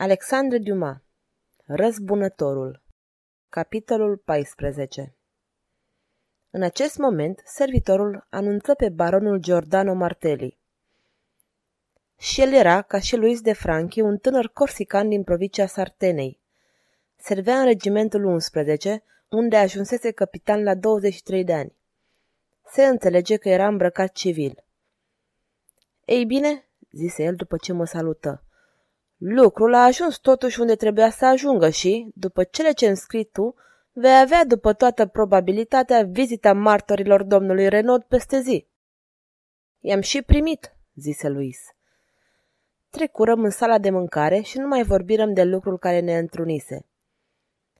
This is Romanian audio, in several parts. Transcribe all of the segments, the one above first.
Alexandre Dumas Răzbunătorul Capitolul 14 În acest moment, servitorul anunță pe baronul Giordano Martelli. Și el era, ca și Luis de Franchi, un tânăr corsican din provincia Sartenei. Servea în regimentul 11, unde ajunsese capitan la 23 de ani. Se înțelege că era îmbrăcat civil. Ei bine, zise el după ce mă salută, Lucrul a ajuns totuși unde trebuia să ajungă și, după cele ce înscrii tu, vei avea după toată probabilitatea vizita martorilor domnului Renaud peste zi. I-am și primit, zise Luis. Trecurăm în sala de mâncare și nu mai vorbirăm de lucrul care ne întrunise.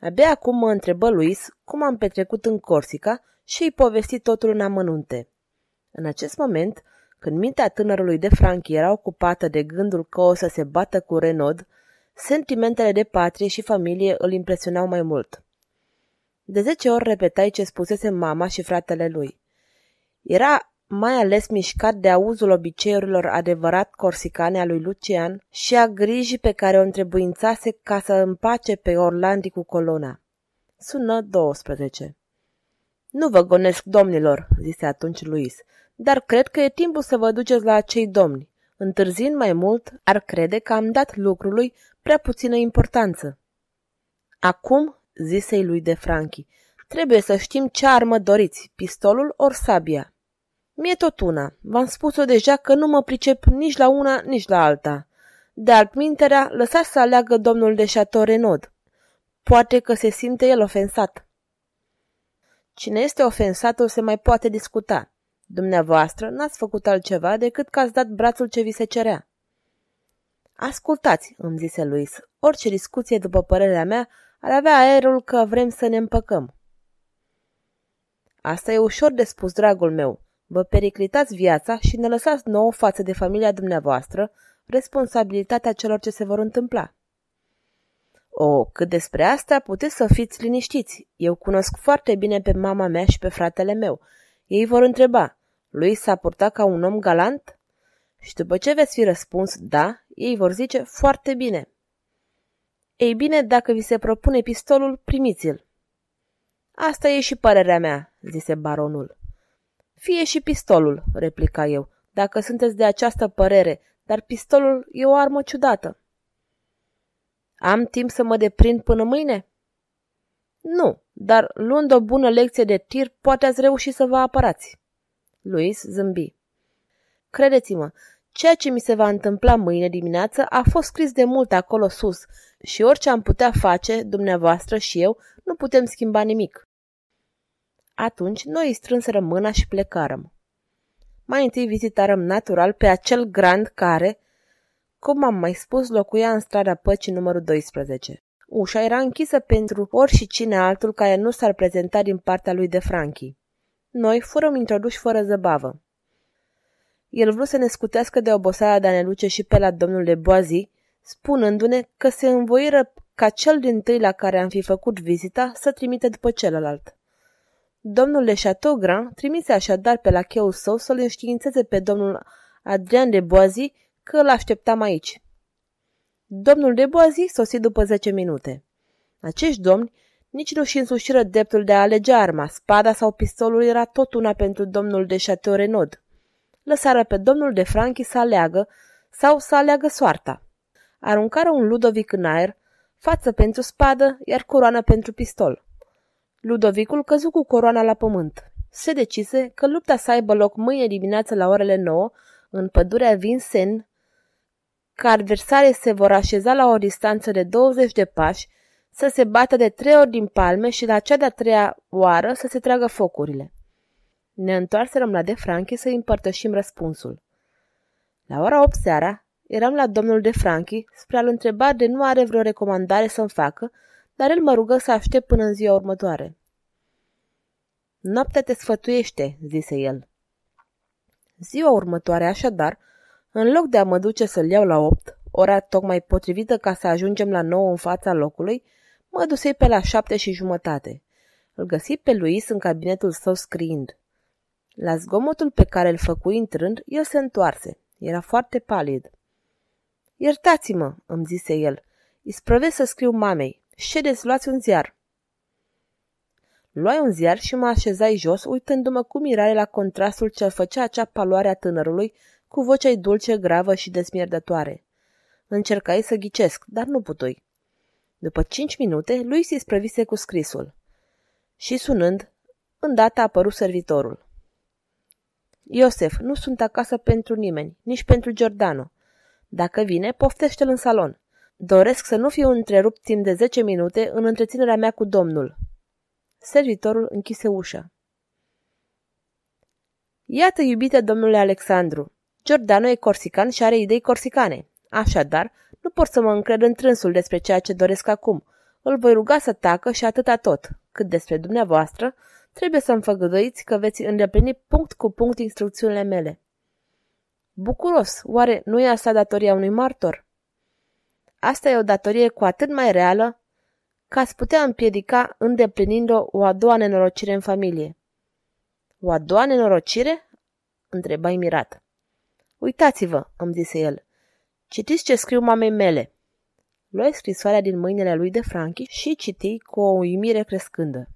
Abia acum mă întrebă Luis cum am petrecut în Corsica și îi povesti totul în amănunte. În acest moment, când mintea tânărului de Franchi era ocupată de gândul că o să se bată cu Renaud, sentimentele de patrie și familie îl impresionau mai mult. De zece ori repetai ce spusese mama și fratele lui. Era mai ales mișcat de auzul obiceiurilor adevărat corsicane a lui Lucian și a grijii pe care o întrebuințase ca să împace pe Orlandi cu colona. Sună 12. Nu vă gonesc, domnilor, zise atunci Luis dar cred că e timpul să vă duceți la acei domni. Întârzind mai mult, ar crede că am dat lucrului prea puțină importanță. Acum, zise lui de Franchi, trebuie să știm ce armă doriți, pistolul ori sabia. Mie tot una, v-am spus-o deja că nu mă pricep nici la una, nici la alta. De altminterea, lăsați să aleagă domnul de Chateau Renaud. Poate că se simte el ofensat. Cine este ofensat o se mai poate discuta. Dumneavoastră n-ați făcut altceva decât că ați dat brațul ce vi se cerea. Ascultați, îmi zise Luis, orice discuție, după părerea mea, ar avea aerul că vrem să ne împăcăm. Asta e ușor de spus, dragul meu. Vă periclitați viața și ne lăsați nouă față de familia dumneavoastră responsabilitatea celor ce se vor întâmpla. O, cât despre asta puteți să fiți liniștiți. Eu cunosc foarte bine pe mama mea și pe fratele meu. Ei vor întreba, lui s-a purtat ca un om galant? Și după ce veți fi răspuns da, ei vor zice foarte bine. Ei bine, dacă vi se propune pistolul, primiți-l. Asta e și părerea mea, zise baronul. Fie și pistolul, replica eu, dacă sunteți de această părere, dar pistolul e o armă ciudată. Am timp să mă deprind până mâine? Nu, dar luând o bună lecție de tir, poate ați reuși să vă apărați. Luis zâmbi. Credeți-mă, ceea ce mi se va întâmpla mâine dimineață a fost scris de mult acolo sus și orice am putea face, dumneavoastră și eu, nu putem schimba nimic. Atunci noi îi strânseră mâna și plecarăm. Mai întâi vizitarăm natural pe acel grand care, cum am mai spus, locuia în strada Păcii numărul 12. Ușa era închisă pentru ori și cine altul care nu s-ar prezenta din partea lui de Franchi. Noi furăm introduși fără zăbavă. El vrut să ne scutească de oboseala de a ne duce și pe la domnul de Boazi, spunându-ne că se învoiră ca cel din tâi la care am fi făcut vizita să trimite după celălalt. Domnul de Chateaugrand trimise așadar pe la cheul său să-l înștiințeze pe domnul Adrian de Boazi că îl așteptam aici. Domnul de Boazi sosi după zece minute. Acești domni nici nu și însușiră dreptul de a alege arma, spada sau pistolul era tot una pentru domnul de Chateau Renaud. Lăsară pe domnul de Franchi să aleagă sau să aleagă soarta. Aruncară un Ludovic în aer, față pentru spadă, iar coroană pentru pistol. Ludovicul căzu cu coroana la pământ. Se decise că lupta să aibă loc mâine dimineață la orele 9 în pădurea Vincennes, că adversarii se vor așeza la o distanță de 20 de pași să se bată de trei ori din palme și la cea de-a treia oară să se tragă focurile. Ne întoarserăm la De Franchi să împărtășim răspunsul. La ora 8 seara, eram la domnul De Franchi spre a-l întreba de nu are vreo recomandare să-mi facă, dar el mă rugă să aștept până în ziua următoare. Noaptea te sfătuiește, zise el. Ziua următoare, așadar, în loc de a mă duce să-l iau la opt, ora tocmai potrivită ca să ajungem la nouă în fața locului, Mă dusei pe la șapte și jumătate. Îl găsi pe Luis în cabinetul său scriind. La zgomotul pe care îl făcui intrând, el se întoarse. Era foarte palid. Iertați-mă, îmi zise el. Isprăvesc să scriu mamei. Ședeți, luați un ziar. Luai un ziar și mă așezai jos, uitându-mă cu mirare la contrastul ce făcea acea paloare a tânărului, cu vocea dulce, gravă și desmierdătoare. Încercai să ghicesc, dar nu putui. După cinci minute, lui se sprăvise cu scrisul. Și sunând, îndată a apărut servitorul. Iosef, nu sunt acasă pentru nimeni, nici pentru Giordano. Dacă vine, poftește-l în salon. Doresc să nu fiu întrerupt timp de zece minute în întreținerea mea cu domnul. Servitorul închise ușa. Iată, iubite domnule Alexandru, Giordano e corsican și are idei corsicane. Așadar, nu pot să mă încred în trânsul despre ceea ce doresc acum. Îl voi ruga să tacă și atâta tot. Cât despre dumneavoastră, trebuie să-mi făgăduiți că veți îndeplini punct cu punct instrucțiunile mele. Bucuros, oare nu e asta datoria unui martor? Asta e o datorie cu atât mai reală ca ați putea împiedica îndeplinind o, o a doua nenorocire în familie. O a doua nenorocire? întrebai mirat. Uitați-vă, îmi zise el. Citiți ce scriu mamei mele. Luai scrisoarea din mâinile lui de Franchi și citi cu o uimire crescândă.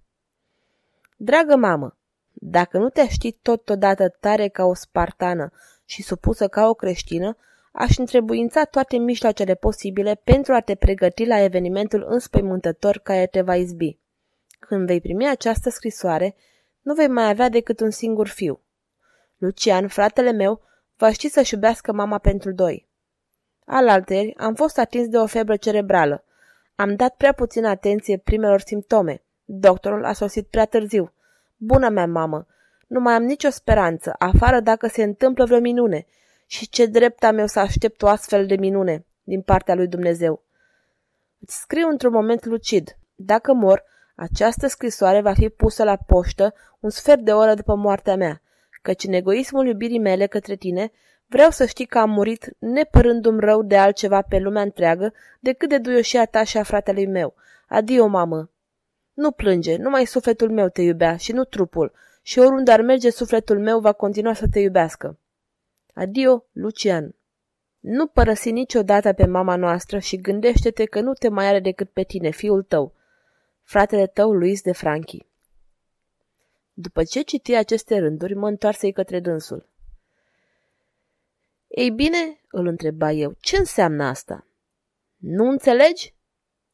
Dragă mamă, dacă nu te știi totodată tare ca o spartană și supusă ca o creștină, aș întrebuința toate mijloacele posibile pentru a te pregăti la evenimentul înspăimântător care te va izbi. Când vei primi această scrisoare, nu vei mai avea decât un singur fiu. Lucian, fratele meu, va ști să-și iubească mama pentru doi. Alalteri, am fost atins de o febră cerebrală. Am dat prea puțină atenție primelor simptome. Doctorul a sosit prea târziu. Bună mea mamă, nu mai am nicio speranță, afară dacă se întâmplă vreo minune. Și ce drept am eu să aștept o astfel de minune din partea lui Dumnezeu. Îți scriu într-un moment lucid. Dacă mor, această scrisoare va fi pusă la poștă un sfert de oră după moartea mea, căci în egoismul iubirii mele către tine Vreau să știi că am murit nepărându-mi rău de altceva pe lumea întreagă decât de duioșia ta și a fratelui meu. Adio, mamă! Nu plânge, numai sufletul meu te iubea și nu trupul, și oriunde ar merge sufletul meu va continua să te iubească. Adio, Lucian! Nu părăsi niciodată pe mama noastră și gândește-te că nu te mai are decât pe tine, fiul tău, fratele tău, Luis de Franchi. După ce citi aceste rânduri, mă întoarsei către dânsul. Ei bine, îl întreba eu, ce înseamnă asta? Nu înțelegi?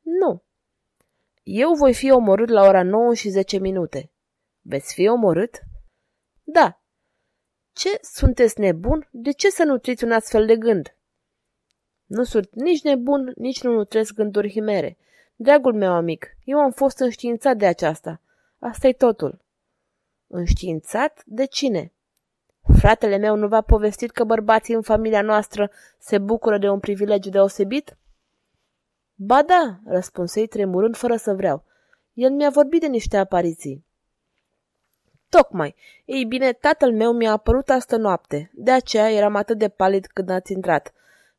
Nu. Eu voi fi omorât la ora 9 și 10 minute. Veți fi omorât? Da. Ce, sunteți nebun? De ce să nutriți un astfel de gând? Nu sunt nici nebun, nici nu nutresc gânduri himere. Dragul meu amic, eu am fost înștiințat de aceasta. asta e totul. Înștiințat? De cine? Fratele meu nu v-a povestit că bărbații în familia noastră se bucură de un privilegiu deosebit? Ba da, răspunsei tremurând fără să vreau. El mi-a vorbit de niște apariții. Tocmai. Ei bine, tatăl meu mi-a apărut astă noapte. De aceea eram atât de palid când ați intrat.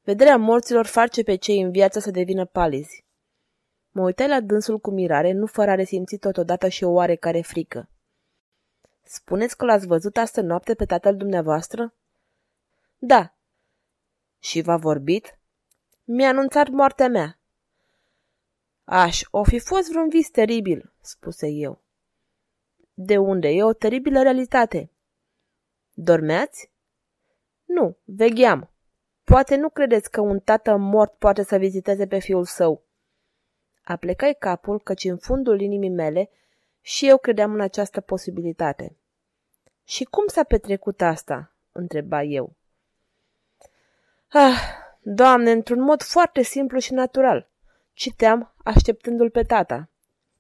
Vederea morților face pe cei în viață să devină palizi. Mă uitai la dânsul cu mirare, nu fără a resimți totodată și o oarecare frică. Spuneți că l-ați văzut astă noapte pe tatăl dumneavoastră? Da. Și v-a vorbit? Mi-a anunțat moartea mea. Aș, o fi fost vreun vis teribil, spuse eu. De unde? E o teribilă realitate. Dormeați? Nu, vegheam. Poate nu credeți că un tată mort poate să viziteze pe fiul său. Aplecai capul, căci în fundul inimii mele și eu credeam în această posibilitate. Și cum s-a petrecut asta? întreba eu. Ah, doamne, într-un mod foarte simplu și natural. Citeam, așteptându-l pe tata,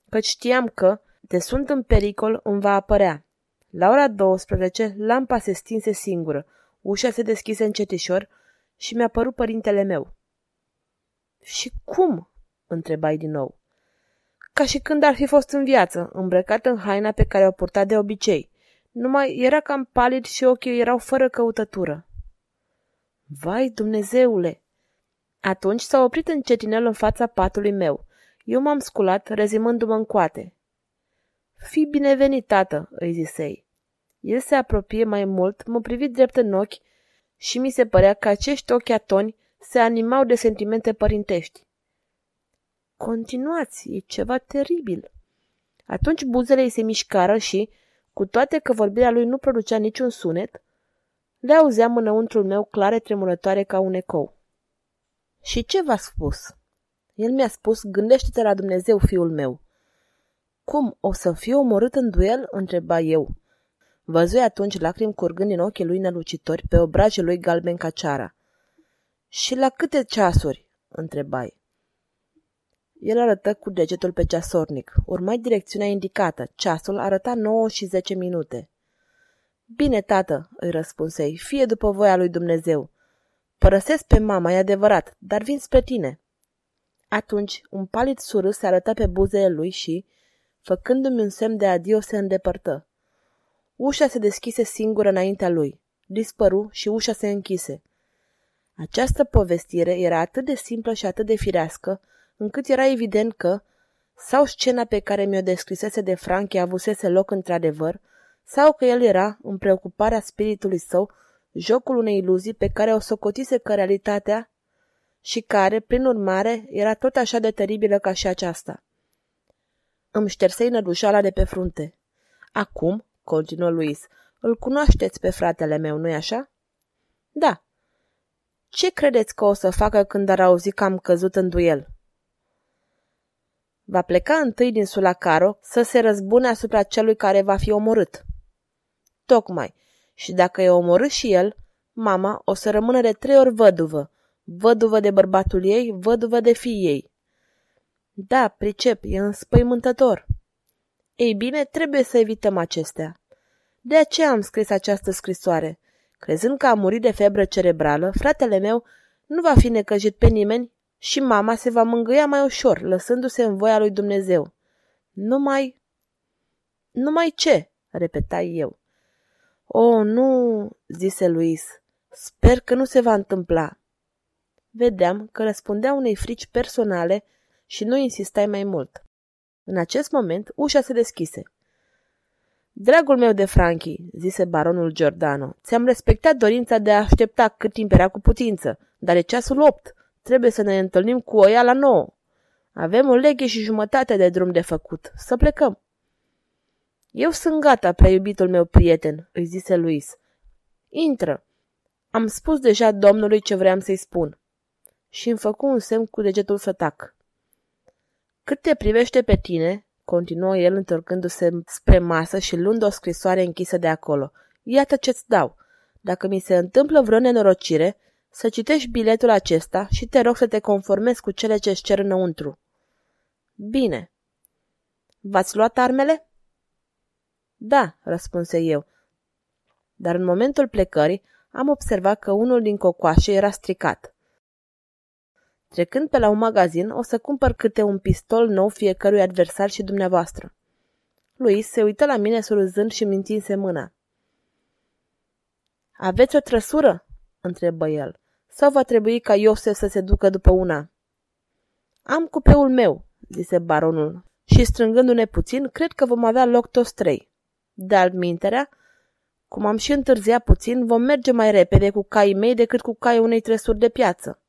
căci știam că, de sunt în pericol, îmi va apărea. La ora 12, lampa se stinse singură, ușa se deschise încetișor și mi-a părut părintele meu. Și cum? întrebai din nou ca și când ar fi fost în viață, îmbrăcat în haina pe care o purta de obicei. Numai era cam palid și ochii erau fără căutătură. Vai, Dumnezeule! Atunci s-a oprit încetinel în fața patului meu. Eu m-am sculat, rezimându-mă în coate. Fii binevenit, tată, îi zisei. El se apropie mai mult, mă privi drept în ochi și mi se părea că acești ochi atoni se animau de sentimente părintești. Continuați, e ceva teribil. Atunci buzele îi se mișcară și, cu toate că vorbirea lui nu producea niciun sunet, le auzeam înăuntrul meu clare tremurătoare ca un ecou. Și ce v-a spus? El mi-a spus, gândește-te la Dumnezeu, fiul meu. Cum, o să fiu omorât în duel? întreba eu. Văzui atunci lacrimi curgând din ochii lui nelucitori pe obrajii lui galben ca ceara. Și la câte ceasuri? întrebai. El arătă cu degetul pe ceasornic. Urmai direcțiunea indicată. Ceasul arăta 9 și 10 minute. Bine, tată, îi răspunsei, fie după voia lui Dumnezeu. Părăsesc pe mama, e adevărat, dar vin spre tine. Atunci, un palid surâs se arăta pe buzele lui și, făcându-mi un semn de adio, se îndepărtă. Ușa se deschise singură înaintea lui. Dispăru și ușa se închise. Această povestire era atât de simplă și atât de firească, încât era evident că, sau scena pe care mi-o descrisese de Franchi avusese loc într-adevăr, sau că el era, în preocuparea spiritului său, jocul unei iluzii pe care o socotise că realitatea și care, prin urmare, era tot așa de teribilă ca și aceasta. Îmi ștersei nădușala de pe frunte. Acum, continuă Luis, îl cunoașteți pe fratele meu, nu-i așa? Da. Ce credeți că o să facă când ar auzi că am căzut în duel? Va pleca întâi din Sulacaro să se răzbune asupra celui care va fi omorât. Tocmai. Și dacă e omorât și el, mama o să rămână de trei ori văduvă. Văduvă de bărbatul ei, văduvă de fiii ei. Da, pricep, e înspăimântător. Ei bine, trebuie să evităm acestea. De aceea am scris această scrisoare. Crezând că a murit de febră cerebrală, fratele meu nu va fi necăjit pe nimeni și mama se va mângâia mai ușor, lăsându-se în voia lui Dumnezeu. Numai... Numai ce? repetai eu. O, nu, zise Luis. Sper că nu se va întâmpla. Vedeam că răspundea unei frici personale și nu insistai mai mult. În acest moment, ușa se deschise. Dragul meu de Franchi, zise baronul Giordano, ți-am respectat dorința de a aștepta cât timp era cu putință, dar e ceasul opt. Trebuie să ne întâlnim cu oia la nouă. Avem o leghe și jumătate de drum de făcut. Să plecăm. Eu sunt gata, prea iubitul meu prieten, îi zise Luis. Intră. Am spus deja domnului ce vreau să-i spun. Și îmi făcu un semn cu degetul să tac. Cât te privește pe tine, continuă el întorcându-se spre masă și luând o scrisoare închisă de acolo, iată ce-ți dau. Dacă mi se întâmplă vreo nenorocire, să citești biletul acesta și te rog să te conformezi cu cele ce-ți cer înăuntru. Bine. V-ați luat armele? Da, răspunse eu. Dar în momentul plecării am observat că unul din cocoașe era stricat. Trecând pe la un magazin, o să cumpăr câte un pistol nou fiecărui adversar și dumneavoastră. Luis se uită la mine surâzând și mintinse mâna. Aveți o trăsură?" întrebă el. Sau va trebui ca Iosef să se ducă după una?" Am cupeul meu," zise baronul, și strângându-ne puțin, cred că vom avea loc toți trei. De altminterea, cum am și întârziat puțin, vom merge mai repede cu caii mei decât cu caii unei trăsuri de piață.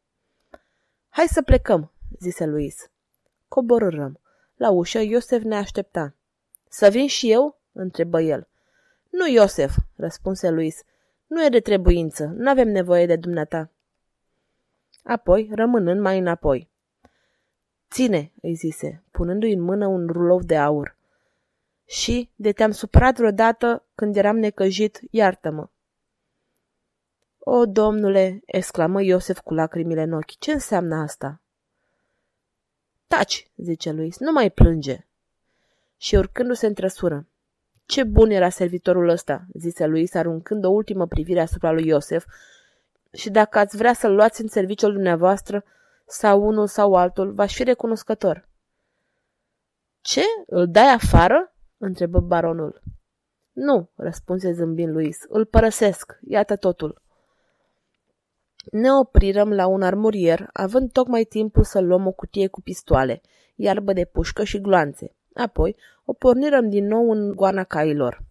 Hai să plecăm, zise Luis. Coborârăm. La ușă, Iosef ne aștepta. Să vin și eu? întrebă el. Nu, Iosef, răspunse Luis. Nu e de trebuință, nu avem nevoie de dumneata. Apoi, rămânând mai înapoi. Ține, îi zise, punându-i în mână un rulou de aur. Și, de te-am supărat vreodată când eram necăjit, iartă-mă. O, domnule, exclamă Iosef cu lacrimile în ochi, ce înseamnă asta? Taci, zice Luis, nu mai plânge. Și urcându-se în trăsură. Ce bun era servitorul ăsta, zise Luis, aruncând o ultimă privire asupra lui Iosef, și dacă ați vrea să-l luați în serviciul dumneavoastră, sau unul sau altul, v-aș fi recunoscător. Ce? Îl dai afară? întrebă baronul. Nu, răspunse zâmbind Luis, îl părăsesc, iată totul. Ne oprirăm la un armurier, având tocmai timpul să luăm o cutie cu pistoale, iarbă de pușcă și gloanțe. Apoi o pornirăm din nou în goana cailor.